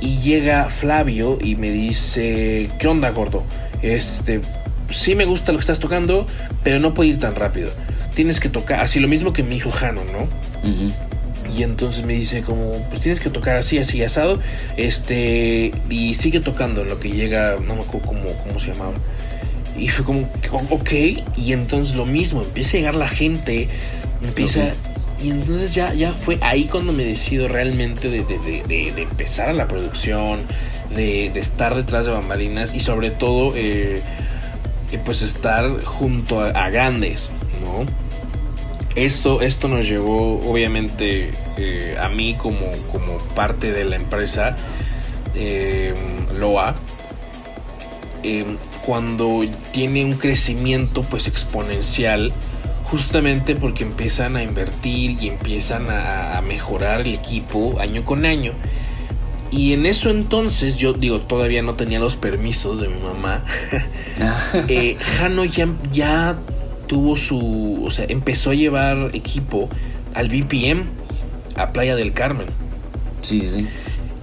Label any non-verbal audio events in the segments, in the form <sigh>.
Y llega Flavio y me dice, ¿qué onda, gordo? Este, sí me gusta lo que estás tocando, pero no puedo ir tan rápido. Tienes que tocar, así lo mismo que mi hijo Jano, ¿no? Y entonces me dice como, pues tienes que tocar así, así, asado. Este, y sigue tocando en lo que llega, no me acuerdo cómo, cómo se llamaba. Y fue como, ok. Y entonces lo mismo, empieza a llegar la gente, empieza... Y entonces ya, ya fue ahí cuando me decido realmente de, de- empezar a la producción, de, estar detrás de bambalinas y sobre todo, eh, eh, pues estar junto a, grandes, ¿no? Esto, esto nos llevó, obviamente, eh, a mí como, como parte de la empresa eh, LOA, cuando tiene un crecimiento pues exponencial, justamente porque empiezan a invertir y empiezan a, a mejorar el equipo año con año. Y en eso entonces, yo digo, todavía no tenía los permisos de mi mamá. <laughs> eh, Jano ya, ya tuvo su. O sea, empezó a llevar equipo al BPM, a Playa del Carmen. Sí, sí, sí.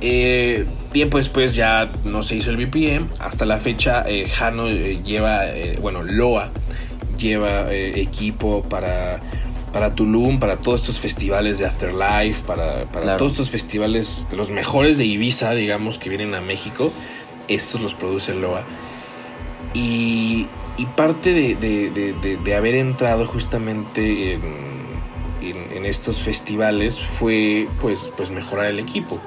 Eh, tiempo después ya no se hizo el BPM. Hasta la fecha, eh, Jano eh, lleva, bueno, Loa lleva eh, equipo para, para Tulum, para todos estos festivales de Afterlife, para, para Claro. todos estos festivales, los mejores de Ibiza, digamos, que vienen a México. Estos los produce Loa. Y, y parte de, de- de- de- de haber entrado justamente en, en- en estos festivales fue pues, pues mejorar el equipo.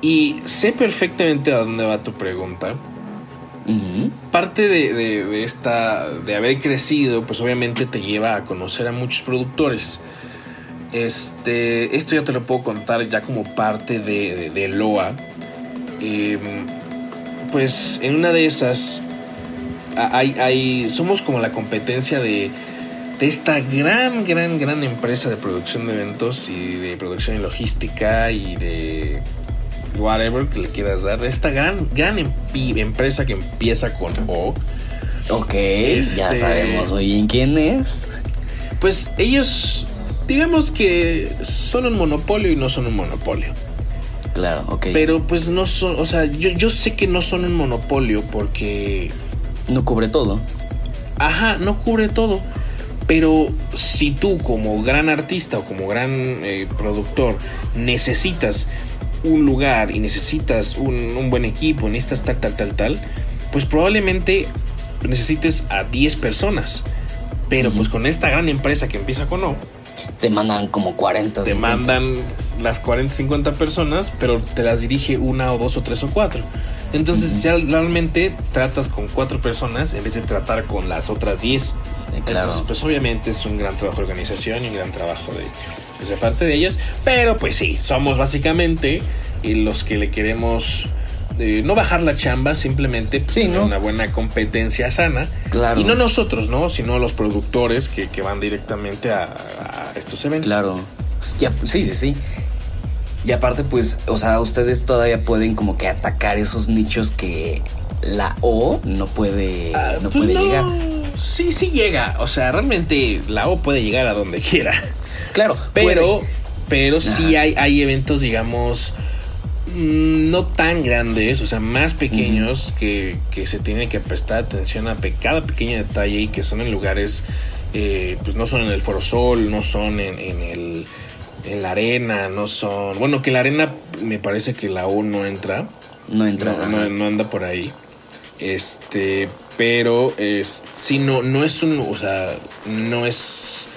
Y sé perfectamente a dónde va tu pregunta. Parte de, de- esta, de haber crecido, pues obviamente te lleva a conocer a muchos productores. Este, esto ya te lo puedo contar ya como parte de, de- Loa. Em, pues en una de esas, hay, hay, somos como la competencia de, de esta gran, gran, gran empresa de producción de eventos y de producción y logística y de whatever que le quieras dar. Esta gran, gran empi- empresa que empieza con O. Ok, Este- ya sabemos muy bien quién es. Pues ellos, digamos que son un monopolio y no son un monopolio. Claro, ok. Pero pues no son, o sea, yo, yo sé que no son un monopolio porque, no cubre todo. ajá, no cubre todo. Pero si tú como gran artista o como gran eh, productor necesitas un lugar y necesitas un, un buen equipo, necesitas tal, tal, tal, tal, pues probablemente necesites a 10 personas. Pero pues con esta gran empresa que empieza con O, Te mandan como 40. te 50. mandan las 40, 50 personas, pero te las dirige una o dos o tres o cuatro. Entonces ya realmente tratas con cuatro personas en vez de tratar con las otras 10. Eh, claro. Entonces, pues obviamente es un gran trabajo de organización y un gran trabajo de, pues, de parte de ellos. Pero pues sí, somos básicamente los que le queremos eh, no bajar la chamba, simplemente pues, Sí, tener ¿no? una buena competencia sana. Claro. Y no nosotros, ¿no? Sino los productores que, que van directamente a, a estos eventos. Claro. Ya, sí, sí, sí. Y aparte, pues, o sea, ustedes todavía pueden como que atacar esos nichos que la O no puede, Ah, no pues puede llegar. Sí, sí llega. O sea, realmente la O puede llegar a donde quiera. Claro, Pero, puede. pero sí hay, hay eventos, digamos, mm, no tan grandes, o sea, más pequeños que, que se tiene que prestar atención a cada pequeño detalle y que son en lugares, eh, pues no son en el Foro Sol, no son en, en el en la arena, no son. Bueno, que la arena me parece que la O no entra. no entra. No, ajá. no, no anda por ahí. Este, pero es, sí, no, no es un, o sea, no es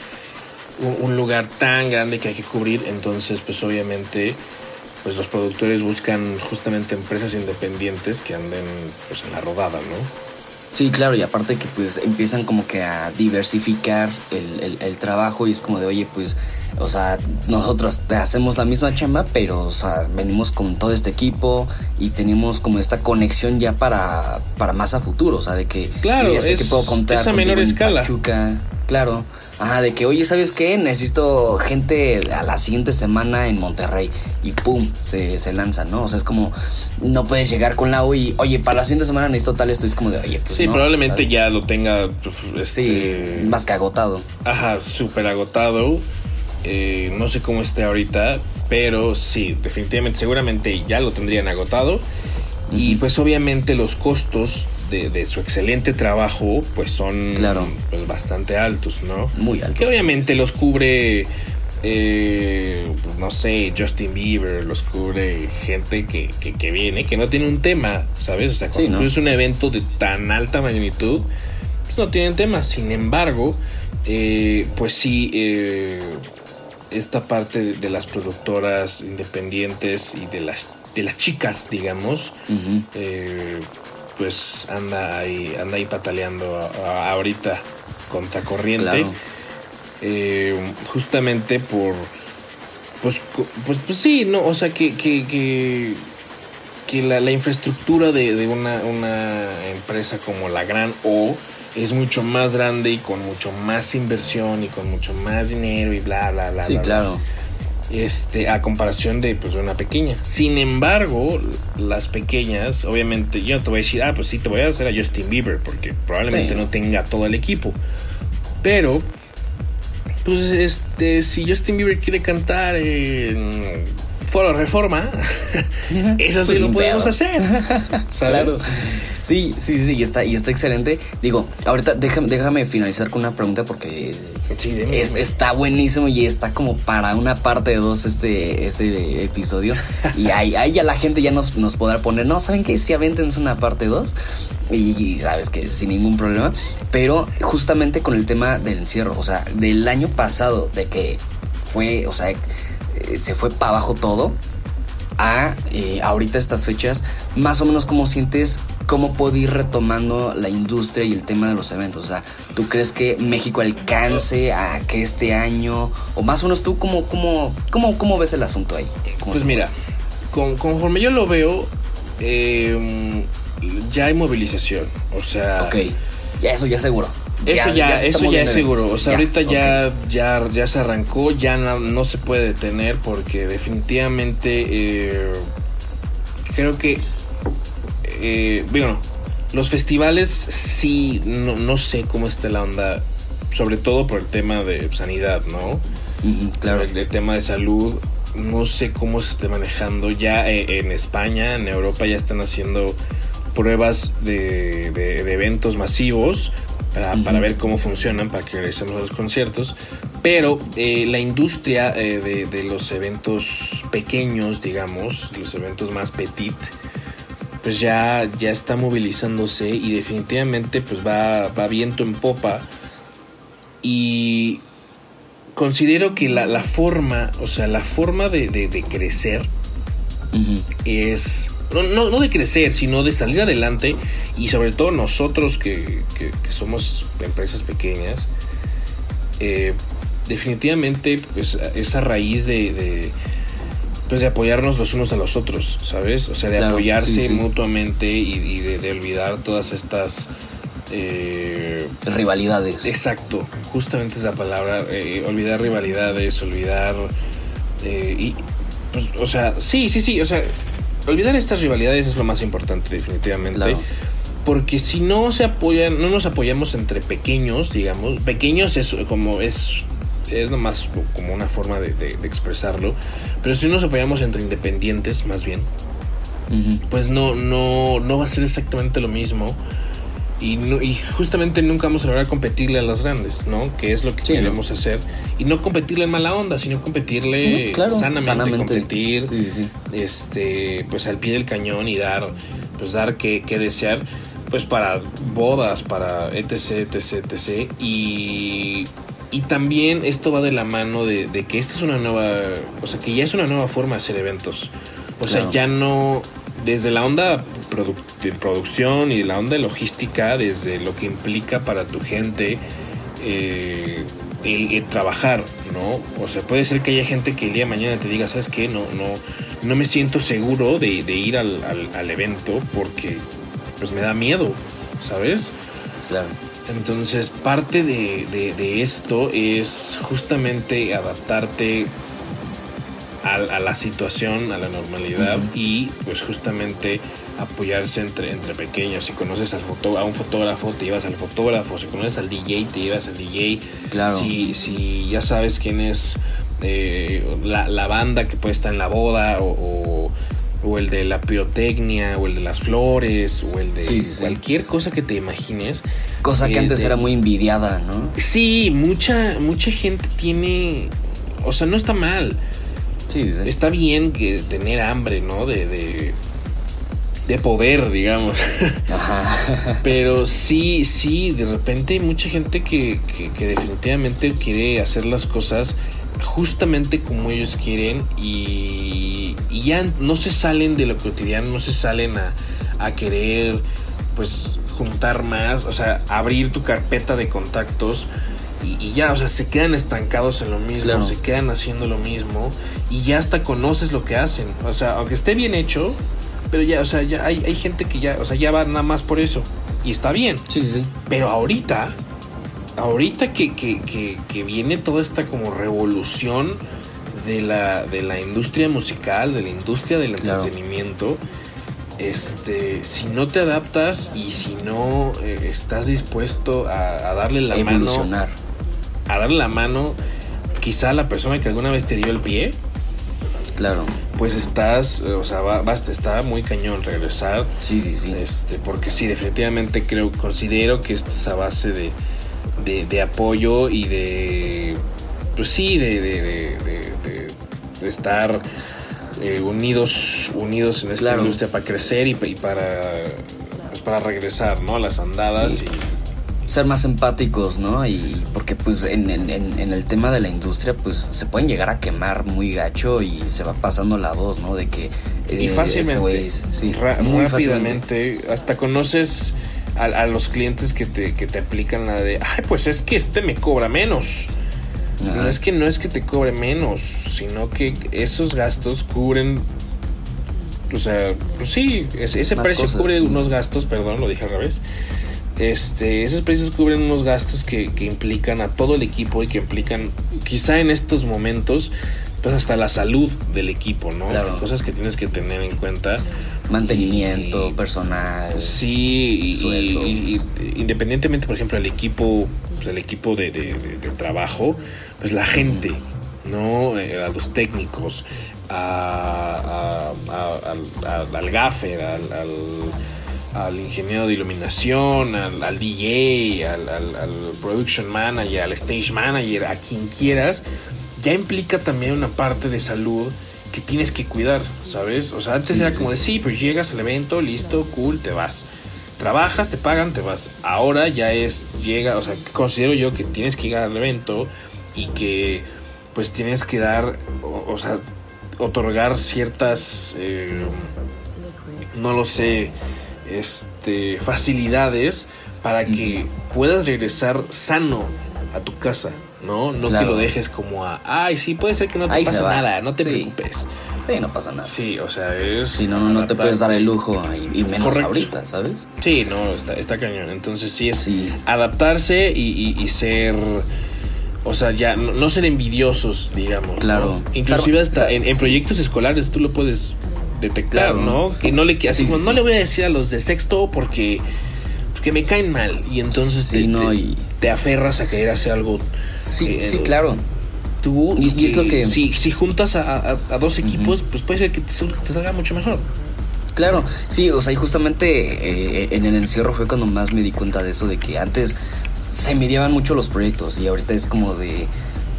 un, lugar tan grande que hay que cubrir. Entonces, pues obviamente, pues los productores buscan justamente empresas independientes que anden pues en la rodada, ¿no? Sí, claro, y aparte que pues empiezan como que a diversificar el, el- el trabajo y es como de, oye, pues, o sea, nosotros te hacemos la misma chamba, pero, o sea, venimos con todo este equipo y tenemos como esta conexión ya para, para más a futuro, o sea, de que Claro, ya sé es- que puedo contar es a menor escala. Pachuca, claro, ajá, de que, oye, ¿sabes qué? Necesito gente a la siguiente semana en Monterrey y pum, se, se lanza, ¿no? O sea, es como, no puedes llegar con la U y, oye, para la siguiente semana necesito tal esto, es como de, oye, pues sí, no, probablemente ¿sabes? ya lo tenga, pues, Sí, este, más que agotado. Ajá, súper agotado. Eh, no sé cómo esté ahorita, pero sí, definitivamente, seguramente ya lo tendrían agotado. Y pues obviamente los costos de, su excelente trabajo pues son claro. pues, bastante altos, ¿no? Muy altos. Que obviamente los cubre, eh, pues, no sé, Justin Bieber, los cubre gente que, que, viene, que no tiene un tema, ¿sabes? O sea, cuando es un evento de tan alta magnitud, pues no tienen tema. Sin embargo, eh, pues sí, eh, esta parte de, las productoras independientes y de las, de las chicas, digamos, eh, pues anda ahí, anda ahí pataleando ahorita contra corriente. justamente por pues, pues, pues sí, no, o sea que, que, que, la, la, infraestructura de, de una, una empresa como la Gran O es mucho más grande y con mucho más inversión y con mucho más dinero y bla, bla, bla. Sí, claro. Este, a comparación de pues una pequeña. Sin embargo, las pequeñas, obviamente, yo no te voy a decir, ah, pues sí, te voy a hacer a Justin Bieber, porque probablemente no tenga todo el equipo. Pero, pues, este, si Justin Bieber quiere cantar en Foro Reforma, eso sí lo podemos hacer. <laughs> Claro. Sí, sí, sí, y está, y está excelente. Digo, ahorita déjame, déjame finalizar con una pregunta porque es, está buenísimo y está como para una parte de dos este, este episodio. y ahí, ahí ya la gente ya nos, nos podrá poner, no, ¿saben qué? Si aventense una parte dos y, sabes que sin ningún problema. Pero justamente con el tema del encierro, o sea, del año pasado, de que fue, o sea, se fue para abajo todo, a eh, ahorita estas fechas, más o menos cómo sientes cómo puede ir retomando la industria y el tema de los eventos. O sea, ¿tú crees que México alcance a que este año, o más o menos tú, cómo, cómo, cómo, cómo ves el asunto ahí? Pues mira, conforme yo lo veo, em, ya hay movilización. O sea... Ok, ya eso ya seguro. Eso ya, eso ya es seguro. O sea, ahorita ya, ya, ya se arrancó, ya no, se puede detener porque definitivamente eh, creo que, eh, bueno, los festivales sí, no, sé cómo está la onda, sobre todo por el tema de sanidad, ¿no? claro. El, tema de salud, no sé cómo se esté manejando. Ya eh, en España, en Europa ya están haciendo pruebas de, de eventos masivos para, ver cómo funcionan, para que regresemos a los conciertos. Pero eh, la industria eh, de, los eventos pequeños, digamos, los eventos más petit, pues ya, ya está movilizándose y definitivamente pues va, va viento en popa. Y considero que la, forma, o sea, la forma de, crecer es no, no, de crecer, sino de salir adelante y sobre todo nosotros que, somos empresas pequeñas, eh, definitivamente pues esa raíz de, pues de apoyarnos los unos a los otros, ¿sabes? O sea, de apoyarse mutuamente y, de, olvidar todas estas... Eh, rivalidades. Exacto, justamente esa palabra, eh, olvidar rivalidades, olvidar... y, pues, o sea, sí, sí, sí, o sea, olvidar estas rivalidades es lo más importante, definitivamente. Porque si no se apoyan, no nos apoyamos entre pequeños, digamos, pequeños es como es es nomás como una forma de, expresarlo. Pero si no nos apoyamos entre independientes, más bien, pues no, no, no va a ser exactamente lo mismo y, y justamente nunca vamos a lograr competirle a las grandes, ¿no? Que es lo que queremos hacer. Y no competirle en mala onda, sino competirle sanamente, competir este pues al pie del cañón y dar pues dar que, desear pues para bodas, para etc, etc, etc. Y, y también esto va de la mano de, que esta es una nueva, o sea, que ya es una nueva forma de hacer eventos. O sea, ya no, desde la onda de producción y la onda de logística, desde lo que implica para tu gente eh, el, trabajar, ¿no? O sea, puede ser que haya gente que el día de mañana te diga, ¿sabes qué? No, no, no me siento seguro de, ir al, evento porque pues me da miedo, ¿sabes? Claro. Entonces, parte de, esto es justamente adaptarte a, la situación, a la normalidad y pues justamente apoyarse entre, entre pequeños. Si conoces al a un fotógrafo, te llevas al fotógrafo. Si conoces al DJ, te llevas al DJ. Claro. Si, si ya sabes quién es eh, la, la, banda que puede estar en la boda o, o, el de la pirotecnia o el de las flores o el de cualquier cosa que te imagines. Cosa que antes era muy envidiada, ¿no? Sí, mucha, mucha gente tiene, o sea, no está mal. Sí, sí. Está bien que tener hambre, ¿no? De, de, de poder, digamos. <laughs> Ajá. Pero sí, sí, de repente hay mucha gente que, que definitivamente quiere hacer las cosas justamente como ellos quieren y, ya no se salen de lo cotidiano, no se salen a, a querer pues juntar más, o sea, abrir tu carpeta de contactos y, ya, o sea, se quedan estancados en lo mismo, se quedan haciendo lo mismo y ya hasta conoces lo que hacen, o sea, aunque esté bien hecho, pero ya, o sea, ya hay, hay gente que ya, o sea, ya va nada más por eso y está bien. Sí, sí, sí. Pero ahorita ahorita que, que, viene toda esta como revolución de la, de la industria musical, de la industria del entretenimiento, este, si no te adaptas y si no eh, estás dispuesto a, darle la Evolucionar. mano, a darle la mano, quizá a la persona que alguna vez te dio el pie, claro, pues estás, o sea, va, está muy cañón regresar. Sí, sí, sí. Este, porque sí, definitivamente creo, considero que esta es a base de de, apoyo y de, pues sí, de, de, estar eh, unidos, unidos en esta industria para crecer y, para, pues para regresar, ¿no? A las andadas y ser más empáticos, ¿no? Y porque pues en, el tema de la industria pues se pueden llegar a quemar muy gacho y se va pasando la voz, ¿no? De que... y eh, fácilmente, sí, muy rápidamente, hasta conoces a, los clientes que te, que te aplican la de, ay, pues es que este me cobra menos. No es que no es que te cobre menos, sino que esos gastos cubren, o sea, pues sí, ese, precio cubre unos gastos, perdón, lo dije al revés. Este, esos precios cubren unos gastos que, que implican a todo el equipo y que implican, quizá en estos momentos, pues hasta la salud del equipo, ¿no? Cosas que tienes que tener en cuenta. Mantenimiento, personal. Sí, y, independientemente, por ejemplo, el equipo, pues el equipo de, trabajo, pues la gente, ¿no? Eh, a los técnicos, a, al gaffer, al, al, ingeniero de iluminación, al, DJ, al, al production manager, al stage manager, a quien quieras ya implica también una parte de salud que tienes que cuidar, ¿sabes? O sea, antes era como de sí, pues llegas al evento, listo, cool, te vas. Trabajas, te pagan, te vas. Ahora ya es, llega, o sea, considero yo que tienes que llegar al evento y que pues tienes que dar, o, sea, otorgar ciertas, eh, no lo sé, este, facilidades para que puedas regresar sano a tu casa, ¿no? No que lo dejes como a, ay, sí, puede ser que no te pase nada, no te preocupes. Sí, no pasa nada. Sí, o sea, es... Si no, no te puedes dar el lujo y, menos ahorita, ¿sabes? Sí, no, está, está cañón. Entonces sí es adaptarse y, ser... O sea, ya no, ser envidiosos, digamos. Claro. Inclusive hasta en, proyectos escolares tú lo puedes detectar, ¿no? Que no le así no le voy a decir a los de sexto porque, porque me caen mal y entonces te, no, y... te aferras a querer hacer algo Sí, sí, claro. Tú, y, es lo que. Si, si juntas a, dos equipos, pues puede ser que te, salga mucho mejor. Claro, sí, o sea, y justamente eh, en el encierro fue cuando más me di cuenta de eso, de que antes se mediaban mucho los proyectos y ahorita es como de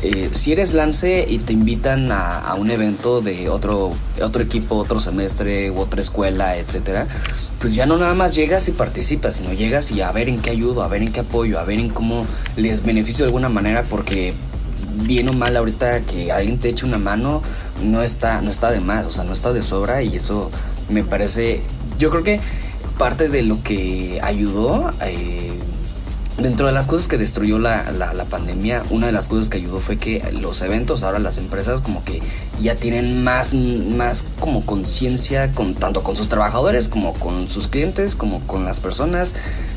eh, si eres lance y te invitan a, un evento de otro, otro equipo, otro semestre u otra escuela, etcétera, pues ya no nada más llegas y participas, sino llegas y a ver en qué ayudo, a ver en qué apoyo, a ver en cómo les beneficio de alguna manera, porque bien o mal ahorita que alguien te eche una mano no está, no está de más, o sea, no está de sobra y eso me parece, yo creo que parte de lo que ayudó eh, Dentro de las cosas que destruyó la, la, pandemia, una de las cosas que ayudó fue que los eventos, ahora las empresas como que ya tienen más, más como conciencia con tanto con sus trabajadores como con sus clientes, como con las personas,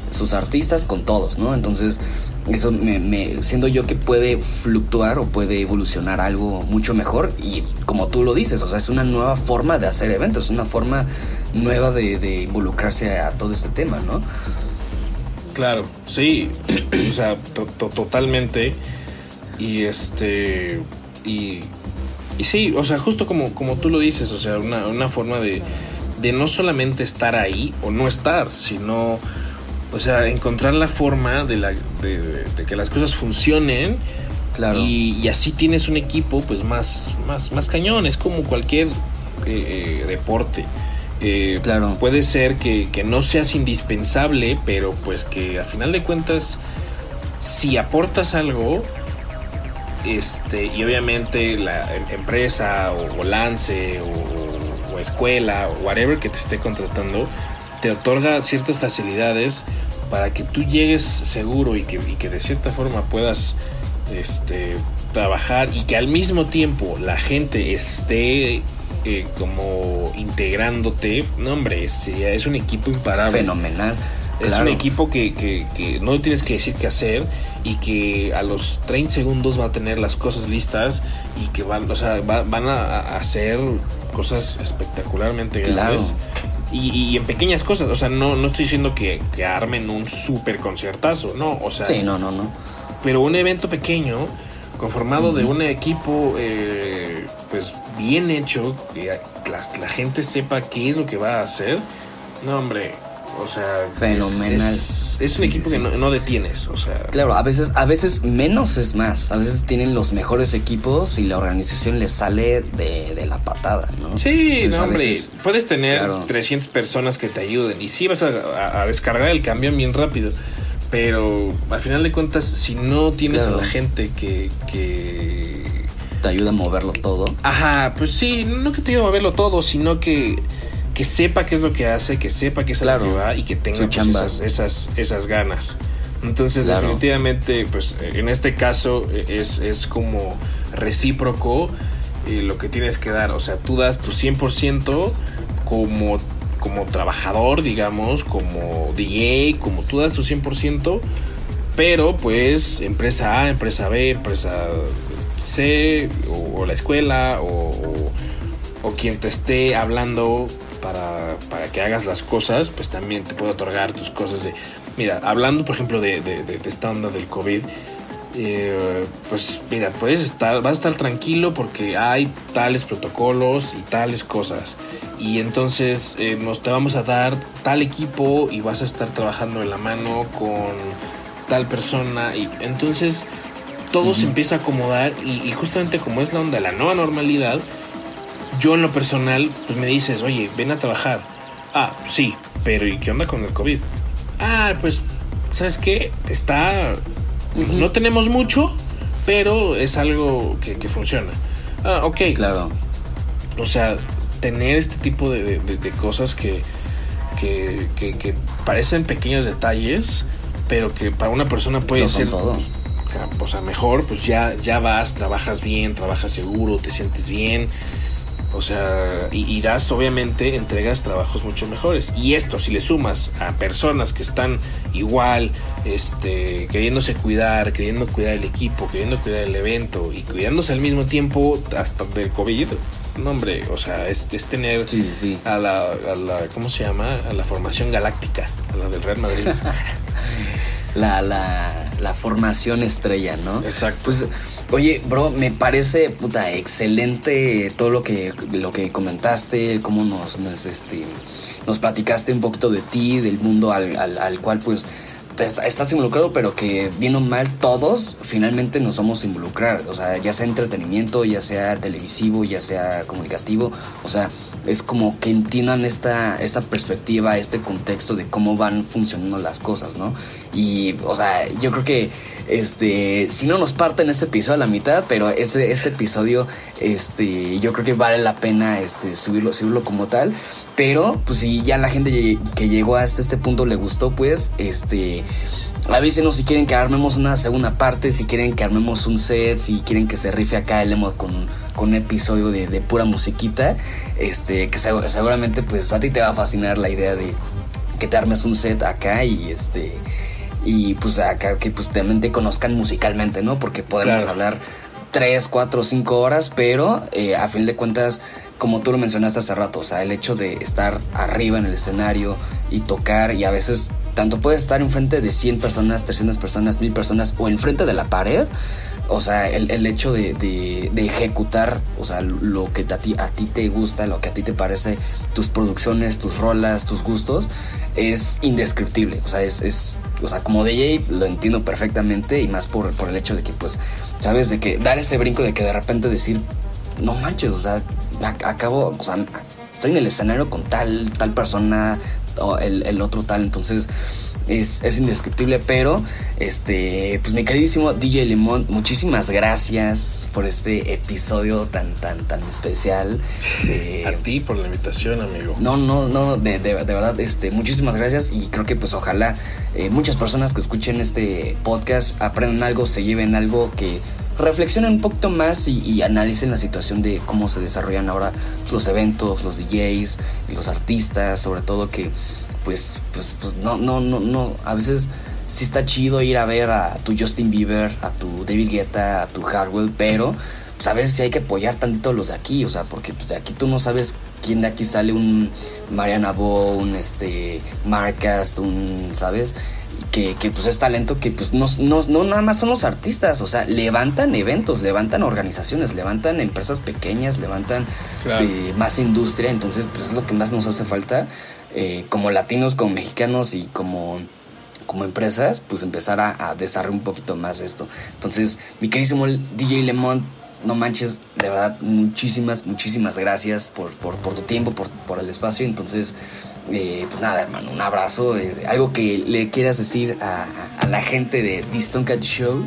sus artistas, con todos, ¿no? Entonces, eso me, me siendo yo que puede fluctuar o puede evolucionar algo mucho mejor y como tú lo dices, o sea, es una nueva forma de hacer eventos, una forma nueva de, de involucrarse a todo este tema, ¿no? Claro, sí, o sea, totalmente. Y este, y, y sí, o sea, justo como, como tú lo dices, o sea, una, una forma de, de no solamente estar ahí o no estar, sino, o sea, encontrar la forma de, la, de, de que las cosas funcionen. Claro. Y, y así tienes un equipo pues más, más, más cañón, es como cualquier eh, eh, deporte. Eh, Claro. Puede ser que, que no seas indispensable, pero pues que a final de cuentas, si aportas algo, este, y obviamente la em- empresa o, o lance o, o escuela o whatever que te esté contratando, te otorga ciertas facilidades para que tú llegues seguro y que, y que de cierta forma puedas este, trabajar y que al mismo tiempo la gente esté eh, como integrándote. No, hombre, es, es un equipo imparable. Fenomenal. Es claro. un equipo que, que, que no tienes que decir qué hacer y que a los 30 segundos va a tener las cosas listas y que van, o sea, va- van a, hacer cosas espectacularmente Claro. grandes. Y, y en pequeñas cosas, o sea, no, no estoy diciendo que, que armen un super conciertazo, no, o sea, Sí, no, no, no. pero un evento pequeño conformado de un equipo eh, pues bien hecho que la, la gente sepa qué es lo que va a hacer no hombre o sea Fenomenal. es, es un Sí, equipo sí, que no, no detienes o sea Claro, a veces, a veces menos es más. A veces tienen los mejores equipos y la organización les sale de, de la patada, ¿no? Sí, Entonces, no, hombre, veces- puedes tener claro. 300 personas que te ayuden y sí vas a, a- a descargar el camión bien rápido, pero al final de cuentas, si no tienes Claro. a la gente que, que Te ayuda a moverlo todo. Ajá, pues sí, no que te lleve a verlo todo, sino que, que sepa qué es lo que hace, que sepa qué es Claro, lo que va y que tenga pues, esas, esas, esas ganas. Entonces, Claro. definitivamente, pues en este caso eh, es, es como recíproco eh, lo que tienes que dar. O sea, tú das tu 100% como, como trabajador, digamos, como DJ, como tú das tu 100%, pero pues empresa A, empresa B, empresa C, o, la escuela, o, o- quien te esté hablando para, para que hagas las cosas, pues también te puede otorgar tus cosas de... Mira, hablando por ejemplo de, de- de esta onda del COVID, eh, pues mira, puedes estar, vas a estar tranquilo porque hay tales protocolos y tales cosas. Y entonces eh, nos te vamos a dar tal equipo y vas a estar trabajando en la mano con tal persona. Y entonces todo se empieza a acomodar y, y justamente como es la onda de la nueva normalidad, yo en lo personal, pues me dices, oye, ven a trabajar. Ah, sí, pero ¿y qué onda con el COVID? Ah, pues, ¿sabes qué? Está... No tenemos mucho, pero es algo que, que funciona. Ah, ok. Claro. O sea, tener este tipo de, de- cosas que, que, que- que parecen pequeños detalles, pero que para una persona puede Lo ser... todo. pues, O sea, mejor, pues ya, ya vas, trabajas bien, trabajas seguro, te sientes bien. O sea, das, obviamente, entregas trabajos mucho mejores. Y esto, si le sumas a personas que están igual, este, queriéndose cuidar, queriendo cuidar el equipo, queriendo cuidar el evento y cuidándose al mismo tiempo hasta del COVID, no, hombre, o sea, es, es tener Sí, sí, sí. a la, a la, ¿cómo se llama? A la formación galáctica, a la del Real Madrid. <laughs> La, la, la formación estrella, ¿no? Exacto. Pues, oye, bro, me parece puta excelente todo lo que, lo que comentaste, cómo nos, nos, este, nos platicaste un poquito de ti, del mundo al, al, al cual, pues, estás involucrado, pero que bien o mal todos finalmente nos vamos a involucrar. O sea, ya sea entretenimiento, ya sea televisivo, ya sea comunicativo. O sea, es como que entiendan esta, esta perspectiva, este contexto de cómo van funcionando las cosas, ¿no? Y, o sea, yo creo que este, si no nos parten este episodio a la mitad, pero este, este episodio, este, yo creo que vale la pena este, subirlo, subirlo como tal. Pero, pues si ya la gente que llegó hasta este punto le gustó, pues, este, avísenos si quieren que armemos una segunda parte, si quieren que armemos un set, si quieren que se rife acá el emo con, con un episodio de, pura musiquita, este, que seg- seguramente pues a ti te va a fascinar la idea de que te armes un set acá y este y pues acá que pues también te conozcan musicalmente, ¿no? Porque podemos Claro. hablar 3, 4, 5 horas, pero eh, a fin de cuentas, como tú lo mencionaste hace rato, o sea, el hecho de estar arriba en el escenario y tocar y a veces tanto puedes estar enfrente de 100 personas, 300 personas, 1000 personas o enfrente de la pared, o sea, el, el hecho de, de, ejecutar, o sea, lo que a ti, a ti te gusta, lo que a ti te parece, tus producciones, tus rolas, tus gustos, es indescriptible. O sea, es, es o sea, como DJ lo entiendo perfectamente y más por, por el hecho de que, pues, sabes, de que dar ese brinco de que de repente decir, no manches, o sea, acabo, o sea, estoy en el escenario con tal, tal persona, o el, el otro tal, entonces es, es, indescriptible, pero este, pues mi queridísimo DJ Limón, muchísimas gracias por este episodio tan, tan, tan especial. De... A ti por la invitación, amigo. No, no, no, de, de, de verdad, este, muchísimas gracias y creo que pues ojalá eh, muchas personas que escuchen este podcast aprendan algo, se lleven algo que reflexionen un poquito más y, y, analicen la situación de cómo se desarrollan ahora los eventos, los DJs, los artistas, sobre todo que pues, pues, pues no, no, no, no, a veces sí está chido ir a ver a tu Justin Bieber, a tu David Guetta, a tu Hardwell, pero pues a veces sí hay que apoyar tantito los de aquí, o sea, porque pues de aquí tú no sabes quién de aquí sale un Mariana Bo, un este Marcast, un, ¿sabes? Que, que, pues es talento que pues no, no, no, nada más son los artistas, o sea, levantan eventos, levantan organizaciones, levantan empresas pequeñas, levantan claro. eh, más industria, entonces pues es lo que más nos hace falta eh, como latinos, como mexicanos y como, como empresas, pues empezar a, a, desarrollar un poquito más esto. Entonces, mi queridísimo DJ Lemont, no manches, de verdad, muchísimas, muchísimas gracias por, por, por tu tiempo, por, por, el espacio. Entonces, eh, pues nada, hermano, un abrazo. Eh, algo que le quieras decir a, a la gente de Diston Cat Show.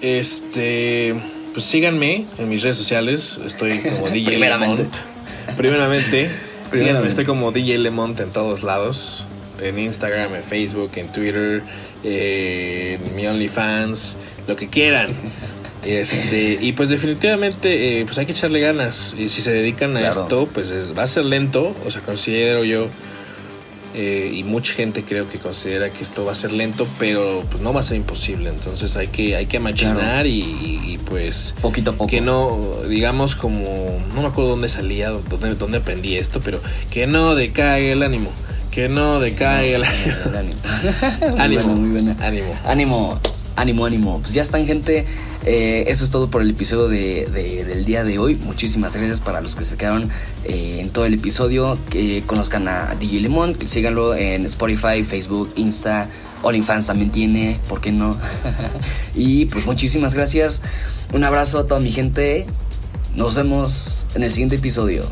Este, pues síganme en mis redes sociales. Estoy como DJ <laughs> Primeramente. Lemont. Primeramente. Estoy como DJ Lemont en todos lados. En Instagram, en Facebook, en Twitter, eh, en mi OnlyFans, lo que quieran. <laughs> Este, y pues definitivamente eh, pues hay que echarle ganas. Y si se dedican a claro. esto, pues es, va a ser lento. O sea, considero yo. Eh, y mucha gente creo que considera que esto va a ser lento, pero pues no va a ser imposible. Entonces hay que, hay que machinar claro. y, pues... Poquito a poco. Que no, digamos como... No me acuerdo dónde salía, dónde, dónde aprendí esto, pero que no decaiga el ánimo. Que no decaiga el ánimo. Ánimo. <laughs> ánimo. Buena, muy buena. Ánimo. Ánimo. Ánimo, ánimo. Pues ya están, gente. Eh, eso es todo por el episodio de, de, del día de hoy. Muchísimas gracias para los que se quedaron eh, en todo el episodio. Que conozcan a DJ Lemon. Que síganlo en Spotify, Facebook, Insta. OnlyFans también tiene. ¿Por qué no? <laughs> y pues muchísimas gracias. Un abrazo a toda mi gente. Nos vemos en el siguiente episodio.